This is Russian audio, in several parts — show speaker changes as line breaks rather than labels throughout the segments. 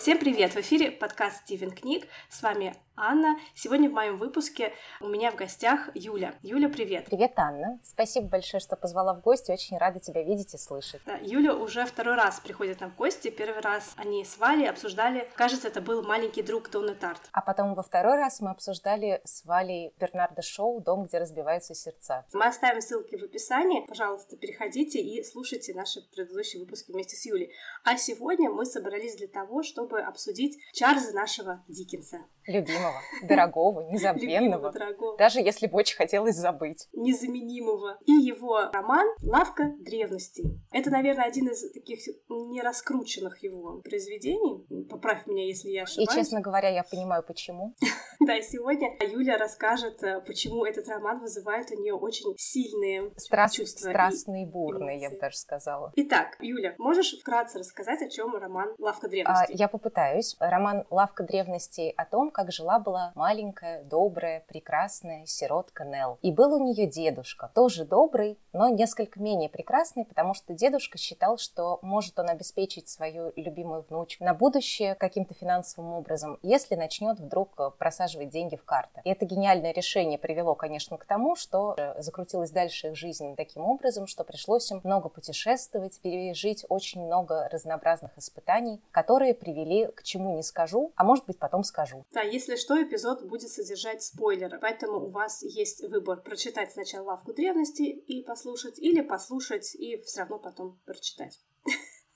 Всем привет! В эфире подкаст Стивен Книг. С вами Анна. Сегодня в моем выпуске у меня в гостях Юля. Юля, привет!
Привет, Анна. Спасибо большое, что позвала в гости. Очень рада тебя видеть и слышать.
Да, Юля уже второй раз приходит нам в гости. Первый раз они с Валей обсуждали, кажется, это был маленький друг Донны Тарт.
А потом во второй раз мы обсуждали с Валей Бернардо Шоу «Дом, где разбиваются сердца».
Мы оставим ссылки в описании. Пожалуйста, переходите и слушайте наши предыдущие выпуски вместе с Юлей. А сегодня мы собрались для того, чтобы обсудить Чарльза нашего Диккенса.
Любимого, дорогого, незабвенного.
дорогого.
Даже если бы очень хотелось забыть.
Незаменимого. И его роман «Лавка древностей». Это, наверное, один из таких нераскрученных его произведений. Поправь меня, если я ошибаюсь.
И, честно говоря, я понимаю, почему.
Да, сегодня Юля расскажет, э, почему этот роман вызывает у нее очень сильные чувства.
Страстные бурные, я бы даже сказала.
Итак, Юля, можешь вкратце рассказать, о чем роман «Лавка
А,
древностей»?
я попытаюсь. Роман «Лавка древностей» о том, как жила-была маленькая, добрая, прекрасная сиротка Нелл. И был у нее дедушка, тоже добрый, но несколько менее прекрасный, потому что дедушка считал, что может он обеспечить свою любимую внучку на будущее каким-то финансовым образом, если начнет вдруг э, просаживать деньги в карты. И это гениальное решение привело, конечно, к тому, что э, закрутилась дальше их жизнь таким образом, что пришлось им много путешествовать, пережить очень много разнообразных испытаний, которые привели к чему не скажу, а может быть потом скажу.
Да, если что, эпизод будет содержать спойлеры, поэтому у вас есть выбор прочитать сначала «Лавку древности» и послушать, или послушать и все равно потом прочитать.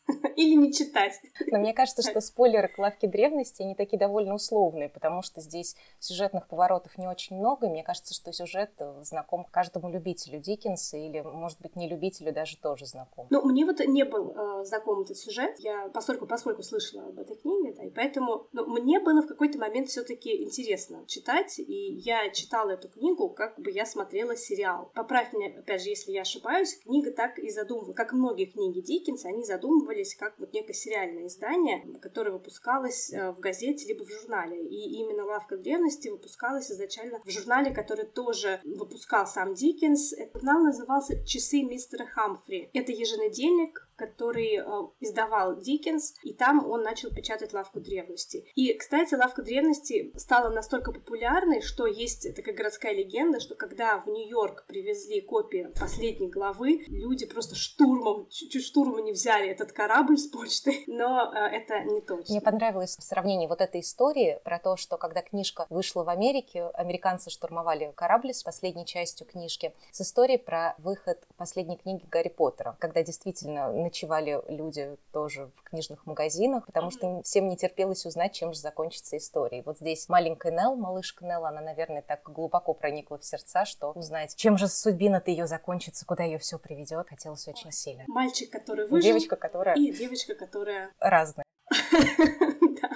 Или не читать.
Но мне кажется, что спойлеры к лавке древности, они такие довольно условные, потому что здесь сюжетных поворотов не очень много, и мне кажется, что сюжет э, знаком каждому любителю Диккенса, или, может быть, не любителю даже тоже знаком.
Ну, мне вот не был э, знаком этот сюжет, я поскольку, поскольку слышала об этой книге, да, и поэтому ну, мне было в какой-то момент все таки интересно читать, и я читала эту книгу, как бы я смотрела сериал. Поправь меня, опять же, если я ошибаюсь, книга так и задумывалась, как многие книги Диккенса, они задумывались как вот некое сериальное издание, которое выпускалось э, в газете либо в журнале. И именно «Лавка древности» выпускалась изначально в журнале, который тоже выпускал сам Диккенс. Этот журнал назывался «Часы мистера Хамфри». Это еженедельник, который э, издавал Диккенс, и там он начал печатать «Лавку древности». И, кстати, «Лавка древности» стала настолько популярной, что есть такая городская легенда, что когда в Нью-Йорк привезли копии последней главы, люди просто штурмом, чуть-чуть штурмом не взяли этот корабль с почтой, но э, это не точно.
Мне понравилось в сравнении вот этой истории про то, что когда книжка вышла в Америке, американцы штурмовали корабль с последней частью книжки, с историей про выход последней книги Гарри Поттера, когда действительно ночевали люди тоже в книжных магазинах, потому что всем не терпелось узнать, чем же закончится история. И вот здесь маленькая Нелл, малышка Нелл, она, наверное, так глубоко проникла в сердца, что узнать, чем же судьбина-то ее закончится, куда ее все приведет, хотелось очень сильно.
Мальчик, который выжил,
Девочка, которая
и девочка, которая
разная.
Да.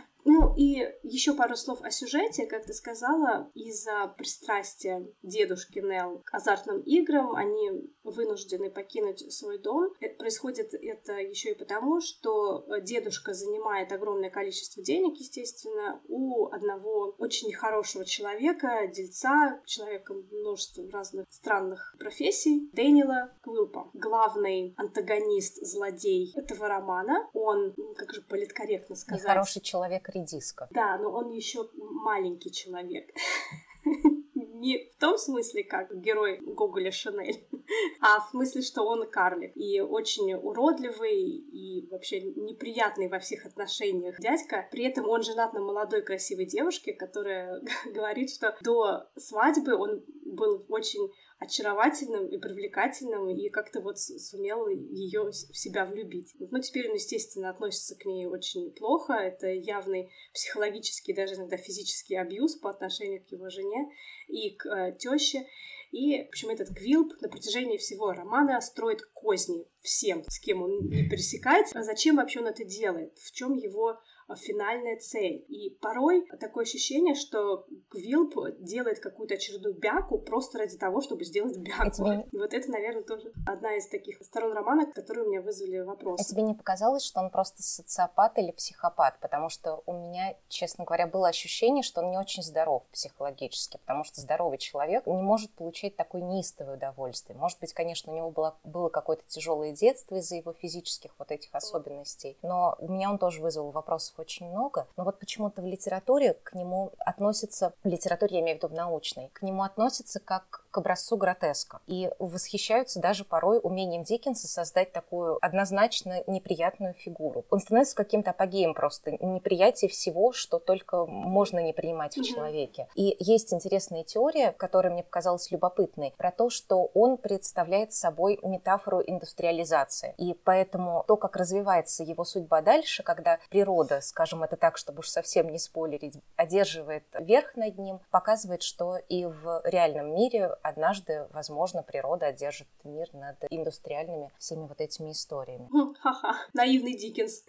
И еще пару слов о сюжете. Как ты сказала, из-за пристрастия дедушки Нелл к азартным играм они вынуждены покинуть свой дом. Это происходит это еще и потому, что дедушка занимает огромное количество денег, естественно, у одного очень хорошего человека, дельца, человека множества разных странных профессий, Дэниела Квилпа. Главный антагонист, злодей этого романа, он, как же политкорректно сказать...
Нехороший человек редиска.
Да, но он еще маленький человек. Не в том смысле, как герой Гоголя Шанель, а в смысле, что он карлик. И очень уродливый и вообще неприятный во всех отношениях дядька. При этом он женат на молодой красивой девушке, которая говорит, что до свадьбы он был очень очаровательным и привлекательным, и как-то вот сумел ее в себя влюбить. Но теперь он, естественно, относится к ней очень плохо. Это явный психологический, даже иногда физический абьюз по отношению к его жене и к э, теще. И, в общем, этот Квилп на протяжении всего романа строит козни всем, с кем он не пересекается. А зачем вообще он это делает? В чем его финальная цель. И порой такое ощущение, что Квилп делает какую-то очередную бяку просто ради того, чтобы сделать бяку.
тебе...
И вот это, наверное, тоже одна из таких сторон романа, которые у меня вызвали вопросы.
А тебе не показалось, что он просто социопат или психопат? Потому что у меня, честно говоря, было ощущение, что он не очень здоров психологически, потому что здоровый человек не может получать такое неистовое удовольствие. Может быть, конечно, у него было, было какое-то тяжелое детство из-за его физических вот этих особенностей, но у меня он тоже вызвал вопросов очень много, но вот почему-то в литературе к нему относится, в литературе я имею в виду в научной, к нему относится как к образцу гротеска. И восхищаются даже порой умением Диккенса создать такую однозначно неприятную фигуру. Он становится каким-то апогеем просто неприятия всего, что только можно не принимать в человеке. И есть интересная теория, которая мне показалась любопытной, про то, что он представляет собой метафору индустриализации. И поэтому то, как развивается его судьба дальше, когда природа, скажем это так, чтобы уж совсем не спойлерить, одерживает верх над ним, показывает, что и в реальном мире однажды, возможно, природа одержит мир над индустриальными всеми вот этими историями.
Ха-ха, наивный Диккенс.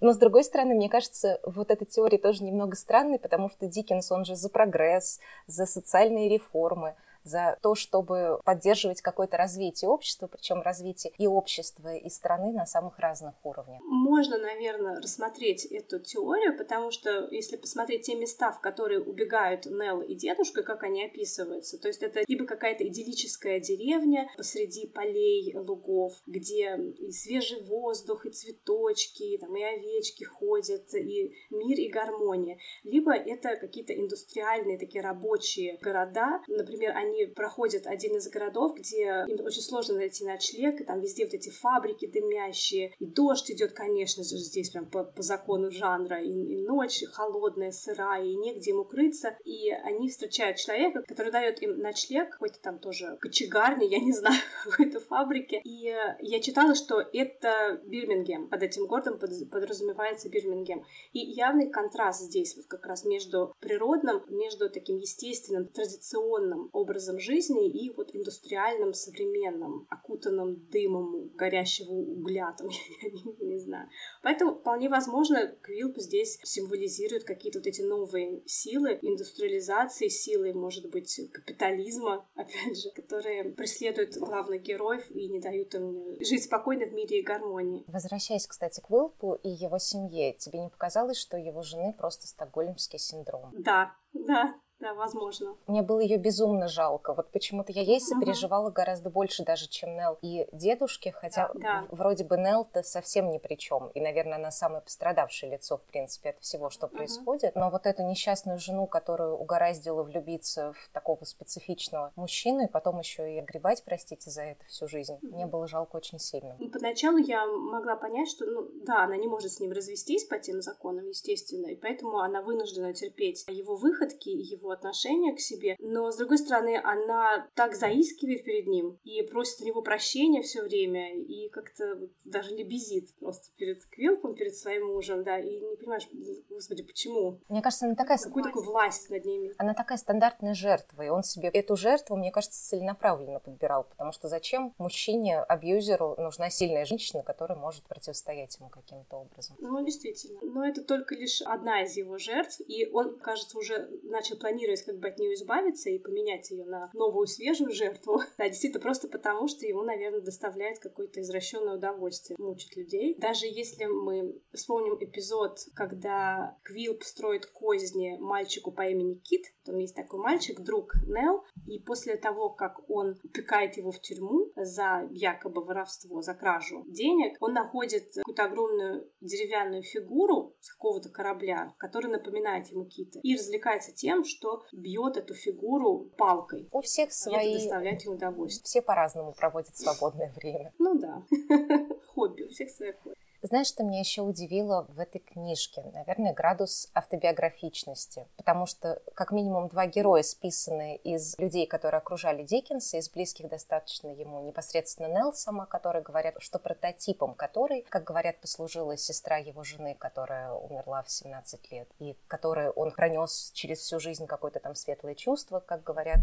Но, с другой стороны, мне кажется, вот эта теория тоже немного странной, потому что Диккенс, он же за прогресс, за социальные реформы, за то, чтобы поддерживать какое-то развитие общества, причем развитие и общества, и страны на самых разных уровнях.
Можно, наверное, рассмотреть эту теорию, потому что если посмотреть те места, в которые убегают Нелл и дедушка, как они описываются, то есть это либо какая-то идиллическая деревня посреди полей, лугов, где и свежий воздух, и цветочки, там, и овечки ходят, и мир, и гармония, либо это какие-то индустриальные такие рабочие города, например, они они проходят один из городов, где им очень сложно найти ночлег, и там везде вот эти фабрики дымящие, и дождь идет, конечно же, здесь прям по, по закону жанра, и, и ночь холодная, сырая, и негде им укрыться, и они встречают человека, который дает им ночлег, какой-то там тоже кочегарни, я не знаю, какой-то фабрике, и я читала, что это Бирмингем, под этим городом под, подразумевается Бирмингем, и явный контраст здесь вот как раз между природным, между таким естественным, традиционным образом образом жизни и вот индустриальным, современным, окутанным дымом горящего угля, там, я, не, не знаю. Поэтому вполне возможно, Квилп здесь символизирует какие-то вот эти новые силы индустриализации, силы, может быть, капитализма, опять же, которые преследуют главных героев и не дают им жить спокойно в мире и гармонии.
Возвращаясь, кстати, к Уилпу и его семье, тебе не показалось, что его жены просто стокгольмский синдром?
Да, да, да, возможно.
Мне было ее безумно жалко. Вот почему-то я ей сопереживала угу. гораздо больше даже, чем Нел и дедушке, хотя да, да. вроде бы Нел-то совсем ни при чем. И, наверное, она самое пострадавшее лицо, в принципе, от всего, что угу. происходит. Но вот эту несчастную жену, которую угораздило влюбиться в такого специфичного мужчину, и потом еще и огребать, простите, за это всю жизнь, угу. мне было жалко очень сильно.
Ну, поначалу я могла понять, что, ну, да, она не может с ним развестись по тем законам, естественно, и поэтому она вынуждена терпеть его выходки, его отношение к себе, но, с другой стороны, она так заискивает перед ним и просит у него прощения все время, и как-то даже лебезит просто перед Квилпом, перед своим мужем, да, и не понимаешь, господи, почему?
Мне кажется, она такая...
Какую такую власть над ними?
Она такая стандартная жертва, и он себе эту жертву, мне кажется, целенаправленно подбирал, потому что зачем мужчине, абьюзеру нужна сильная женщина, которая может противостоять ему каким-то образом?
Ну, действительно. Но это только лишь одна из его жертв, и он, кажется, уже начал планировать планирует как бы от нее избавиться и поменять ее на новую свежую жертву. Да, действительно, просто потому, что ему, наверное, доставляет какое-то извращенное удовольствие мучить людей. Даже если мы вспомним эпизод, когда Квилп строит козни мальчику по имени Кит, там есть такой мальчик, друг Нел, и после того, как он упекает его в тюрьму за якобы воровство, за кражу денег, он находит какую-то огромную деревянную фигуру с какого-то корабля, который напоминает ему Кита, и развлекается тем, что бьет эту фигуру палкой.
У всех свои...
Это доставляет ему удовольствие.
Все по-разному проводят свободное время.
Ну да. Хобби, у всех свои хобби.
Знаешь, что меня еще удивило в этой книжке? Наверное, градус автобиографичности. Потому что как минимум два героя списаны из людей, которые окружали Диккенса, из близких достаточно ему непосредственно Нелл сама, которые говорят, что прототипом которой, как говорят, послужила сестра его жены, которая умерла в 17 лет, и которой он пронес через всю жизнь какое-то там светлое чувство, как говорят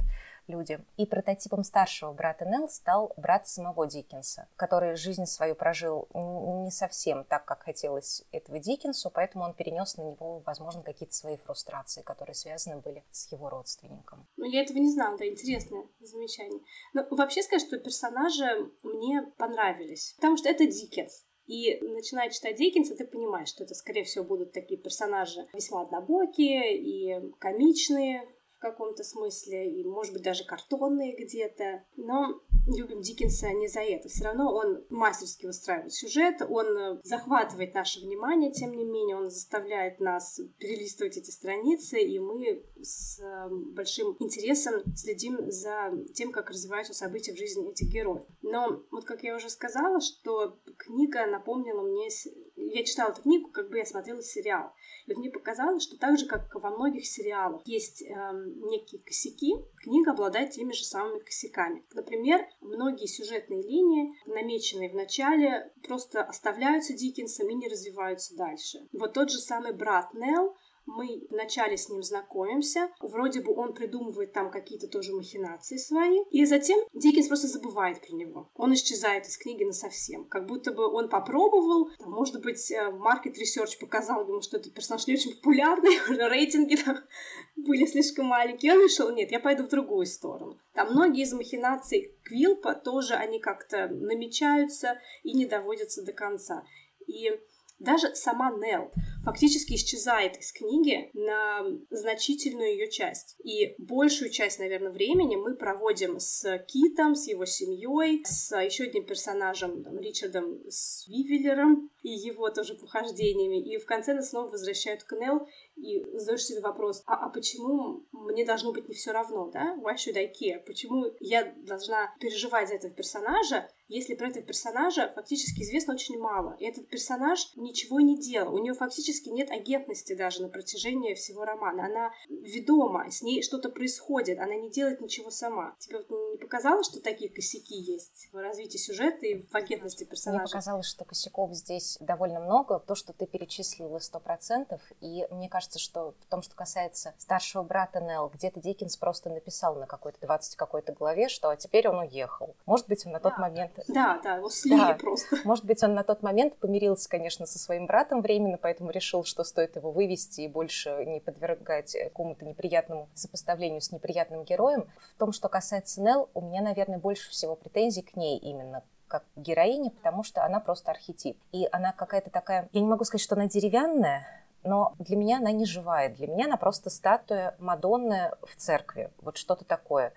люди. И прототипом старшего брата Нелл стал брат самого Диккенса, который жизнь свою прожил не совсем так, как хотелось этого Диккенсу, поэтому он перенес на него, возможно, какие-то свои фрустрации, которые связаны были с его родственником.
Ну, я этого не знала, да, интересное замечание. Но вообще сказать, что персонажи мне понравились, потому что это Диккенс. И начиная читать Диккенса, ты понимаешь, что это, скорее всего, будут такие персонажи весьма однобокие и комичные, в каком-то смысле, и, может быть, даже картонные где-то. Но любим Диккенса не за это. Все равно он мастерски выстраивает сюжет, он э, захватывает наше внимание, тем не менее, он заставляет нас перелистывать эти страницы, и мы с э, большим интересом следим за тем, как развиваются события в жизни этих героев. Но вот как я уже сказала, что книга напомнила мне... Я читала эту книгу, как бы я смотрела сериал. И вот мне показалось, что так же, как во многих сериалах есть э, некие косяки, книга обладает теми же самыми косяками. Например, многие сюжетные линии, намеченные в начале, просто оставляются Диккенсом и не развиваются дальше. Вот тот же самый брат Нелл, мы вначале с ним знакомимся, вроде бы он придумывает там какие-то тоже махинации свои, и затем Диккенс просто забывает про него. Он исчезает из книги на совсем, как будто бы он попробовал, там, может быть, market research показал ему, что этот персонаж не очень популярный, рейтинги там были слишком маленькие, он решил, нет, я пойду в другую сторону. Там многие из махинаций Квилпа тоже, они как-то намечаются и не доводятся до конца. И даже сама Нел фактически исчезает из книги на значительную ее часть. И большую часть, наверное, времени мы проводим с Китом, с его семьей, с еще одним персонажем, там, Ричардом Свивеллером и его тоже похождениями. И в конце нас снова возвращают к Нел и задаешь себе вопрос, а, а почему мне должно быть не все равно, да? Why should I care? Почему я должна переживать за этого персонажа, если про этого персонажа фактически известно очень мало. И этот персонаж ничего не делал. У нее фактически нет агентности даже на протяжении всего романа. Она ведома, с ней что-то происходит, она не делает ничего сама. Тебе вот не показалось, что такие косяки есть в развитии сюжета и в агентности персонажа?
Мне показалось, что косяков здесь довольно много. То, что ты перечислила сто процентов. И мне кажется, что в том, что касается старшего брата Нелл, где-то Диккенс просто написал на какой-то 20 какой-то главе, что а теперь он уехал. Может быть, он на тот да. момент
да, да, его слили да. просто.
Может быть, он на тот момент помирился, конечно, со своим братом временно, поэтому решил, что стоит его вывести и больше не подвергать какому-то неприятному сопоставлению с неприятным героем. В том, что касается Нелл, у меня, наверное, больше всего претензий к ней именно как героине, потому что она просто архетип. И она какая-то такая... Я не могу сказать, что она деревянная, но для меня она не живая. Для меня она просто статуя Мадонны в церкви. Вот что-то такое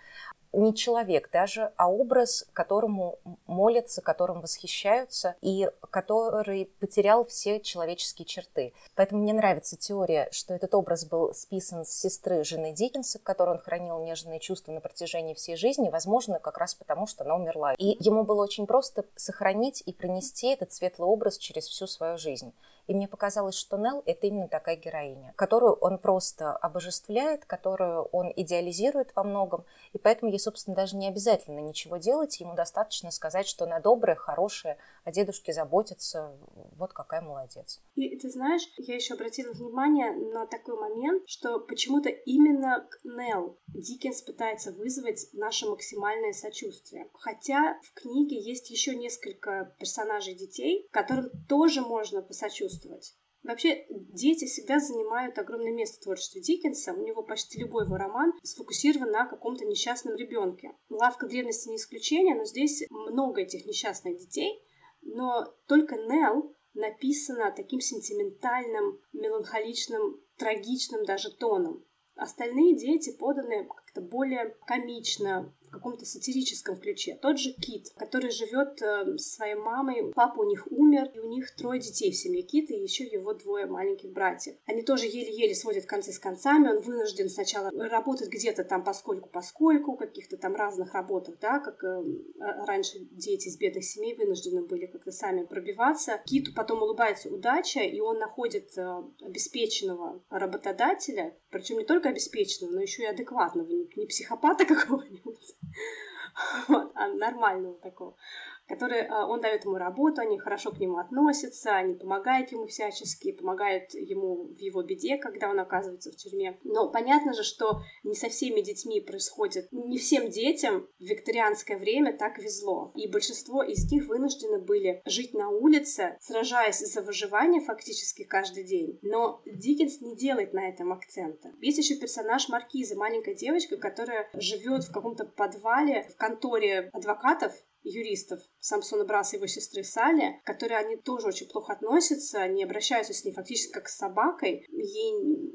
не человек даже, а образ, которому молятся, которым восхищаются и который потерял все человеческие черты. Поэтому мне нравится теория, что этот образ был списан с сестры жены Диккенса, к которой он хранил нежные чувства на протяжении всей жизни, возможно, как раз потому, что она умерла. И ему было очень просто сохранить и пронести этот светлый образ через всю свою жизнь. И мне показалось, что Нелл — это именно такая героиня, которую он просто обожествляет, которую он идеализирует во многом. И поэтому собственно, даже не обязательно ничего делать. Ему достаточно сказать, что она добрая, хорошая, о дедушке заботится. Вот какая молодец.
И ты знаешь, я еще обратила внимание на такой момент, что почему-то именно к Нелл Диккенс пытается вызвать наше максимальное сочувствие. Хотя в книге есть еще несколько персонажей детей, которым тоже можно посочувствовать чувствовать. Вообще, дети всегда занимают огромное место в творчестве Диккенса. У него почти любой его роман сфокусирован на каком-то несчастном ребенке. Лавка древности не исключение, но здесь много этих несчастных детей. Но только Нелл написана таким сентиментальным, меланхоличным, трагичным даже тоном. Остальные дети поданы как-то более комично, в каком-то сатирическом ключе. Тот же Кит, который живет э, со своей мамой, папа у них умер, и у них трое детей в семье Кита, и еще его двое маленьких братьев. Они тоже еле-еле сводят концы с концами, он вынужден сначала работать где-то там поскольку-поскольку, каких-то там разных работах, да, как э, раньше дети из бедных семей вынуждены были как-то сами пробиваться. Киту потом улыбается удача, и он находит э, обеспеченного работодателя, причем не только обеспеченного, но еще и адекватного, не психопата какого-нибудь, вот, а нормального такого который а, он дает ему работу, они хорошо к нему относятся, они помогают ему всячески, помогают ему в его беде, когда он оказывается в тюрьме. Но понятно же, что не со всеми детьми происходит, не всем детям в викторианское время так везло. И большинство из них вынуждены были жить на улице, сражаясь за выживание фактически каждый день. Но Диккенс не делает на этом акцента. Есть еще персонаж Маркиза, маленькая девочка, которая живет в каком-то подвале в конторе адвокатов, юристов Самсона Браса и его сестры Сали, которые они тоже очень плохо относятся, они обращаются с ней фактически как с собакой, ей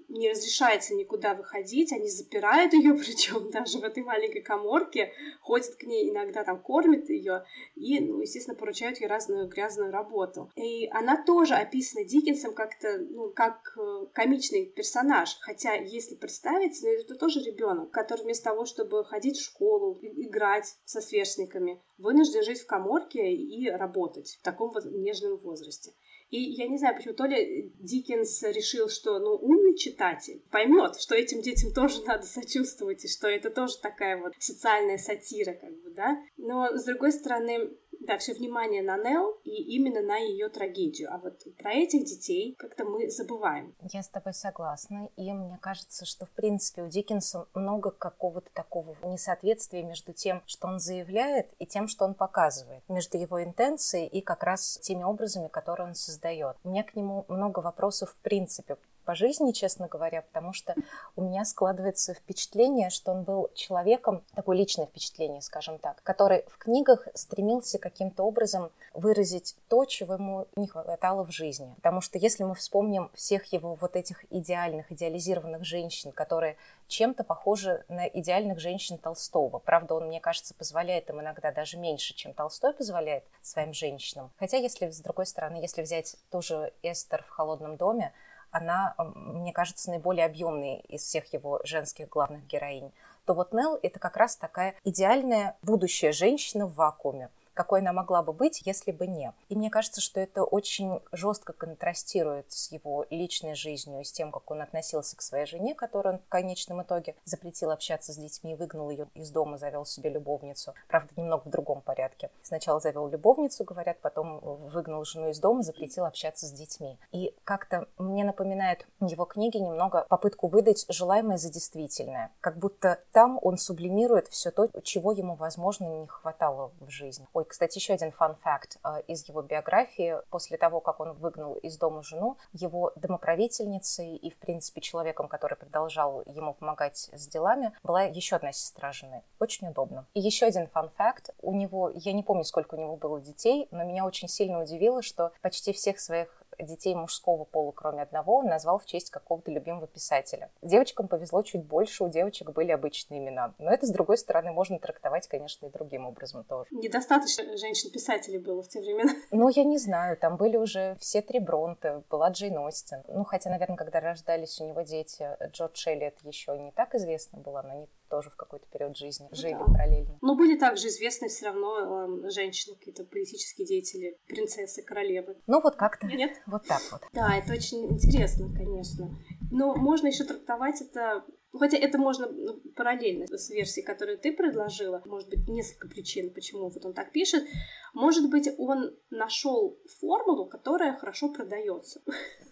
не разрешается никуда выходить, они запирают ее, причем даже в этой маленькой коморке, ходят к ней иногда там кормят ее и, ну, естественно, поручают ей разную грязную работу. И она тоже описана Диккенсом как-то, ну, как э, комичный персонаж, хотя если представить, ну, это тоже ребенок, который вместо того, чтобы ходить в школу, играть со сверстниками, вынужден жить в коморке и работать в таком вот нежном возрасте. И я не знаю, почему, то ли Диккенс решил, что, ну, умный читатель поймет, что этим детям тоже надо сочувствовать, и что это тоже такая вот социальная сатира, как бы, да. Но, с другой стороны, да, все внимание на Нел и именно на ее трагедию. А вот про этих детей как-то мы забываем.
Я с тобой согласна. И мне кажется, что в принципе у Диккенса много какого-то такого несоответствия между тем, что он заявляет, и тем, что он показывает. Между его интенцией и как раз теми образами, которые он создает. У меня к нему много вопросов в принципе по жизни, честно говоря, потому что у меня складывается впечатление, что он был человеком, такое личное впечатление, скажем так, который в книгах стремился каким-то образом выразить то, чего ему не хватало в жизни. Потому что если мы вспомним всех его вот этих идеальных, идеализированных женщин, которые чем-то похожи на идеальных женщин Толстого. Правда, он, мне кажется, позволяет им иногда даже меньше, чем Толстой позволяет своим женщинам. Хотя, если, с другой стороны, если взять ту же Эстер в «Холодном доме», она, мне кажется, наиболее объемной из всех его женских главных героинь, то вот Нелл — это как раз такая идеальная будущая женщина в вакууме какой она могла бы быть, если бы не. И мне кажется, что это очень жестко контрастирует с его личной жизнью и с тем, как он относился к своей жене, которую он в конечном итоге запретил общаться с детьми, выгнал ее из дома, завел себе любовницу. Правда, немного в другом порядке. Сначала завел любовницу, говорят, потом выгнал жену из дома, запретил общаться с детьми. И как-то мне напоминает его книги немного попытку выдать желаемое за действительное. Как будто там он сублимирует все то, чего ему, возможно, не хватало в жизни. Ой, кстати, еще один фан-факт э, из его биографии. После того, как он выгнал из дома жену, его домоправительницей и, в принципе, человеком, который продолжал ему помогать с делами, была еще одна сестра жены. Очень удобно. И еще один фан-факт. У него, я не помню, сколько у него было детей, но меня очень сильно удивило, что почти всех своих детей мужского пола, кроме одного, он назвал в честь какого-то любимого писателя. Девочкам повезло чуть больше, у девочек были обычные имена. Но это, с другой стороны, можно трактовать, конечно, и другим образом тоже.
Недостаточно женщин-писателей было в те времена.
Ну, я не знаю, там были уже все три Бронте, была Джейн Остин. Ну, хотя, наверное, когда рождались у него дети, Джордж Эллиот еще не так известно было, но они тоже в какой-то период жизни жили да. параллельно.
Но были также известны все равно э, женщины, какие-то политические деятели, принцессы, королевы.
Ну, вот как-то.
Нет?
Вот так вот.
Да, это очень интересно, конечно. Но можно еще трактовать это ну, хотя это можно ну, параллельно с версией, которую ты предложила. Может быть, несколько причин, почему вот он так пишет. Может быть, он нашел формулу, которая хорошо продается.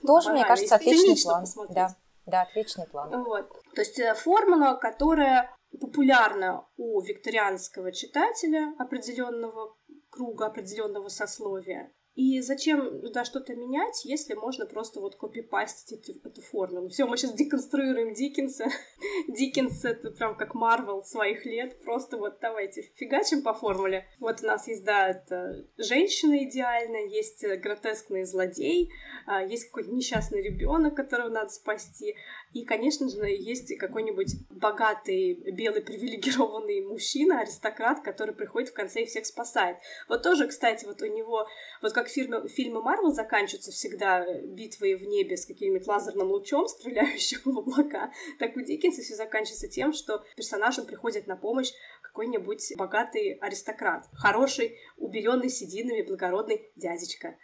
Тоже, мне кажется, отличный план. Да. Да, отличный план.
Вот. То есть э, формула, которая популярна у викторианского читателя определенного круга, определенного сословия. И зачем туда что-то менять, если можно просто вот копипастить эту, эту формулу? Все, мы сейчас деконструируем Диккенса. Диккенс — это прям как Марвел своих лет. Просто вот давайте фигачим по формуле. Вот у нас есть, да, это женщина идеальная, есть гротескный злодей, а, есть какой-то несчастный ребенок, которого надо спасти. И, конечно же, есть какой-нибудь богатый, белый, привилегированный мужчина, аристократ, который приходит в конце и всех спасает. Вот тоже, кстати, вот у него, вот как фильмы, фильмы Марвел заканчиваются всегда битвой в небе с каким-нибудь лазерным лучом, стреляющим в облака, так у Диккенса все заканчивается тем, что персонажам приходит на помощь какой-нибудь богатый аристократ, хороший, убеленный сединами, благородный дядечка.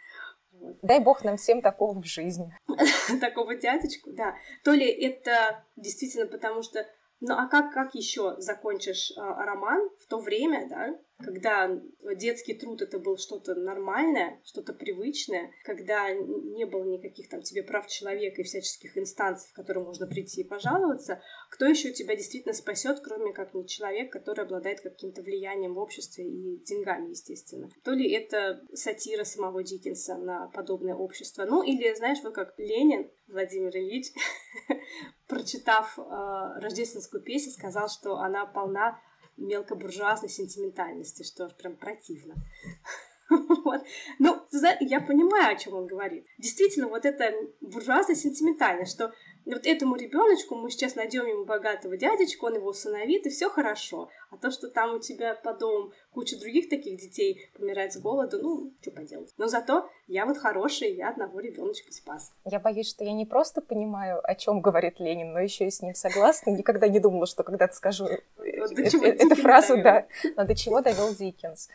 Дай бог нам всем такого в жизни.
Такого дядечку, да. То ли это действительно потому что... Ну а как, как еще закончишь а, роман в то время, да, когда детский труд это был что-то нормальное, что-то привычное, когда не было никаких там тебе прав человека и всяческих инстанций, в которые можно прийти и пожаловаться, кто еще тебя действительно спасет, кроме как не человек, который обладает каким-то влиянием в обществе и деньгами, естественно. То ли это сатира самого Диккенса на подобное общество, ну или, знаешь, вот как Ленин Владимир Ильич, прочитав э, рождественскую песню, сказал, что она полна мелкобуржуазной сентиментальности, что прям противно. Вот. Ну, я понимаю, о чем он говорит. Действительно, вот это буржуазная сентиментальность, что вот этому ребеночку мы сейчас найдем ему богатого дядечку, он его усыновит, и все хорошо. А то, что там у тебя по дому куча других таких детей помирает с голоду, ну, что поделать. Но зато я вот хороший, я одного ребеночка спас.
Я боюсь, что я не просто понимаю, о чем говорит Ленин, но еще и с ним согласна. Никогда не думала, что когда-то скажу э, эту фразу, да, но до чего довел Диккенс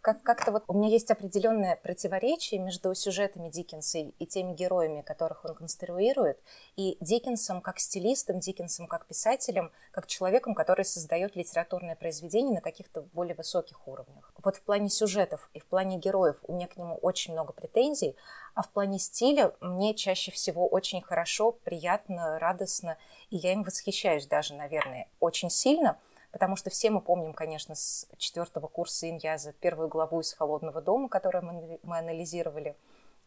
как- как-то вот у меня есть определенное противоречие между сюжетами Диккенса и теми героями, которых он конструирует, и Диккенсом как стилистом, Диккенсом как писателем, как человеком, который создает литературное произведение на каких-то более высоких уровнях. Вот в плане сюжетов и в плане героев у меня к нему очень много претензий, а в плане стиля мне чаще всего очень хорошо, приятно, радостно, и я им восхищаюсь даже, наверное, очень сильно – потому что все мы помним, конечно, с четвертого курса Иньяза первую главу из «Холодного дома», которую мы, анализировали,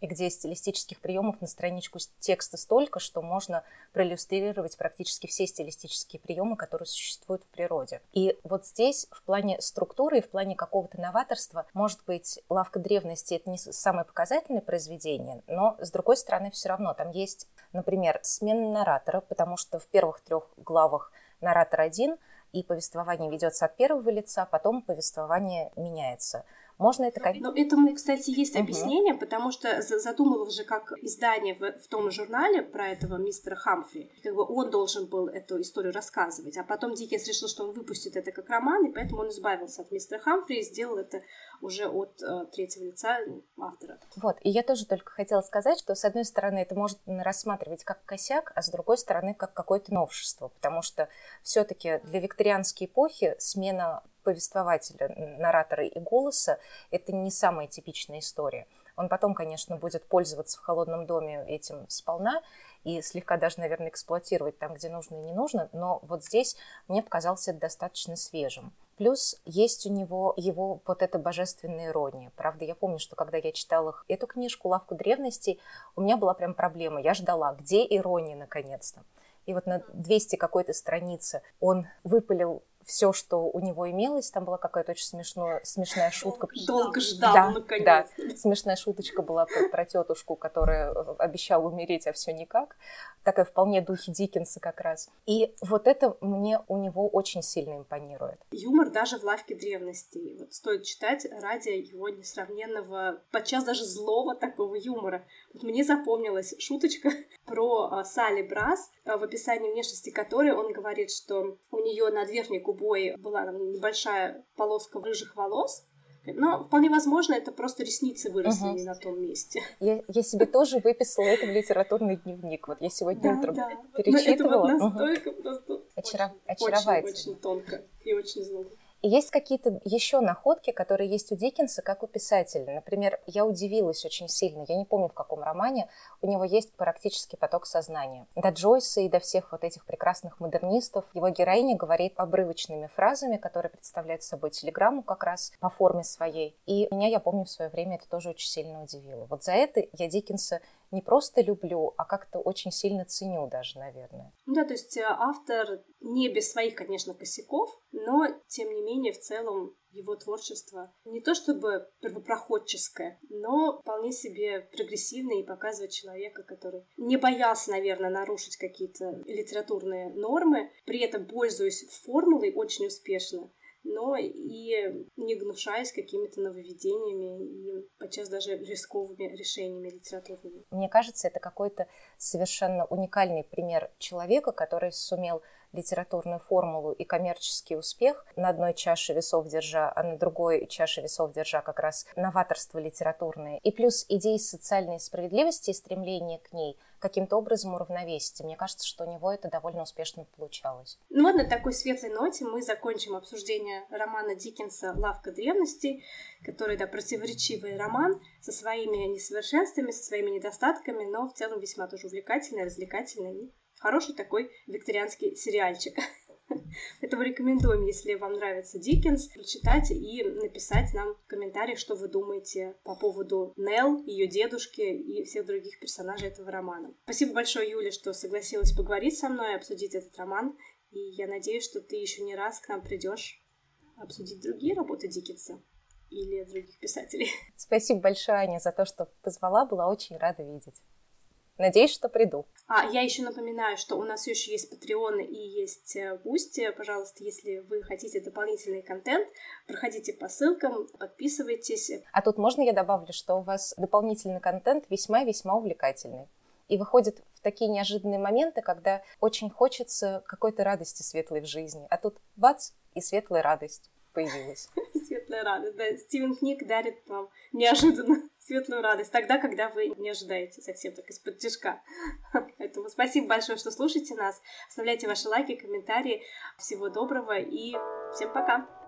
и где стилистических приемов на страничку текста столько, что можно проиллюстрировать практически все стилистические приемы, которые существуют в природе. И вот здесь в плане структуры и в плане какого-то новаторства, может быть, «Лавка древности» — это не самое показательное произведение, но, с другой стороны, все равно там есть, например, смена наратора, потому что в первых трех главах наратор один — и повествование ведется от первого лица, потом повествование меняется. Можно это как...
Но этому, кстати, есть угу. объяснение, потому что задумывал же как издание в, в том журнале про этого мистера Хамфри. Как бы он должен был эту историю рассказывать. А потом Диккенс решил, что он выпустит это как роман, и поэтому он избавился от мистера Хамфри и сделал это уже от э, третьего лица автора.
Вот, и я тоже только хотела сказать, что с одной стороны это может рассматривать как косяк, а с другой стороны как какое-то новшество, потому что все-таки для викторианской эпохи смена повествователя, наратора и голоса – это не самая типичная история. Он потом, конечно, будет пользоваться в холодном доме этим сполна и слегка даже, наверное, эксплуатировать там, где нужно и не нужно, но вот здесь мне показался достаточно свежим. Плюс есть у него его вот эта божественная ирония. Правда, я помню, что когда я читала эту книжку «Лавку древностей», у меня была прям проблема. Я ждала, где ирония наконец-то. И вот на 200 какой-то странице он выпалил все, что у него имелось. Там была какая-то очень смешная, смешная шутка.
Долго ждал, да, наконец. Да,
смешная шуточка была про, тетушку, которая э, обещала умереть, а все никак. Такая вполне духе Диккенса как раз. И вот это мне у него очень сильно импонирует.
Юмор даже в лавке древности. Вот стоит читать ради его несравненного, подчас даже злого такого юмора. Вот мне запомнилась шуточка про а, Салли Брас, а, в описании внешности которой он говорит, что у нее над верхней губой была небольшая полоска рыжих волос, но вполне возможно, это просто ресницы выросли угу. не на том месте.
Я, я себе тоже выписала это в литературный дневник. Вот я сегодня да, утром да. перечитывала.
Но это вот настолько угу. просто
Очаров... очень, очаровательно.
Очень, очень тонко и очень зло.
И есть какие-то еще находки, которые есть у Диккенса, как у писателя. Например, я удивилась очень сильно, я не помню в каком романе, у него есть практический поток сознания. До Джойса и до всех вот этих прекрасных модернистов его героиня говорит обрывочными фразами, которые представляют собой телеграмму как раз по форме своей. И меня, я помню, в свое время это тоже очень сильно удивило. Вот за это я Диккенса не просто люблю, а как-то очень сильно ценю даже, наверное.
Да, то есть э, автор не без своих, конечно, косяков, но, тем не менее, в целом его творчество не то чтобы первопроходческое, но вполне себе прогрессивное и показывает человека, который не боялся, наверное, нарушить какие-то литературные нормы, при этом пользуясь формулой очень успешно, но и не гнушаясь какими-то нововведениями и подчас даже рисковыми решениями литературными.
Мне кажется, это какой-то совершенно уникальный пример человека, который сумел литературную формулу и коммерческий успех на одной чаше весов держа, а на другой чаше весов держа как раз новаторство литературное. И плюс идеи социальной справедливости и стремление к ней каким-то образом уравновесить. Мне кажется, что у него это довольно успешно получалось.
Ну вот на такой светлой ноте мы закончим обсуждение романа Диккенса «Лавка древностей», который, да, противоречивый роман со своими несовершенствами, со своими недостатками, но в целом весьма тоже увлекательный, развлекательный и Хороший такой викторианский сериальчик. Поэтому рекомендуем, если вам нравится Диккенс, прочитать и написать нам в комментариях, что вы думаете по поводу Нелл, ее дедушки и всех других персонажей этого романа. Спасибо большое, Юля, что согласилась поговорить со мной и обсудить этот роман. И я надеюсь, что ты еще не раз к нам придешь обсудить другие работы Диккенса или других писателей.
Спасибо большое, Аня, за то, что позвала. Была очень рада видеть. Надеюсь, что приду.
А, я еще напоминаю, что у нас еще есть Patreon и есть Boosty. Э, Пожалуйста, если вы хотите дополнительный контент, проходите по ссылкам, подписывайтесь.
А тут можно я добавлю, что у вас дополнительный контент весьма-весьма увлекательный. И выходит в такие неожиданные моменты, когда очень хочется какой-то радости светлой в жизни. А тут бац, и светлая радость появилась.
Светлая радость, да. Стивен Книг дарит вам неожиданно светлую радость, тогда, когда вы не ожидаете совсем так из-под тяжка. Поэтому спасибо большое, что слушаете нас. Оставляйте ваши лайки, комментарии. Всего доброго и всем пока!